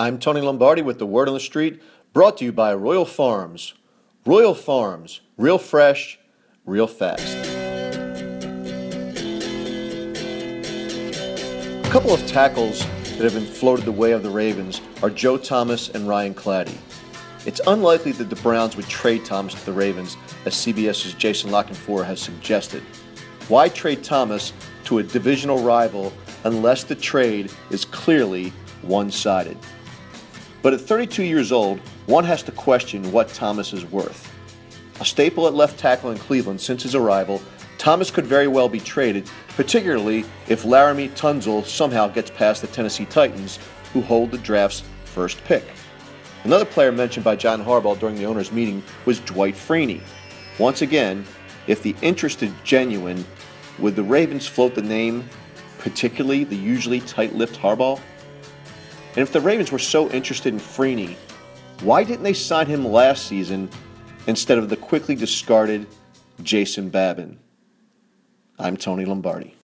I'm Tony Lombardi with the Word on the Street, brought to you by Royal Farms. Royal Farms, real fresh, real fast. A couple of tackles that have been floated the way of the Ravens are Joe Thomas and Ryan Clady. It's unlikely that the Browns would trade Thomas to the Ravens, as CBS's Jason La Canfora has suggested. Why trade Thomas to a divisional rival unless the trade is clearly one sided? But at 32 years old, one has to question what Thomas is worth. A staple at left tackle in Cleveland since his arrival, Thomas could very well be traded, particularly if Laremy Tunsil somehow gets past the Tennessee Titans, who hold the draft's first pick. Another player mentioned by John Harbaugh during the owners' meeting was Dwight Freeney. Once again, if the interest is genuine, would the Ravens float the name, particularly the usually tight lipped Harbaugh? And if the Ravens were so interested in Freeney, why didn't they sign him last season instead of the quickly discarded Jason Babin? I'm Tony Lombardi.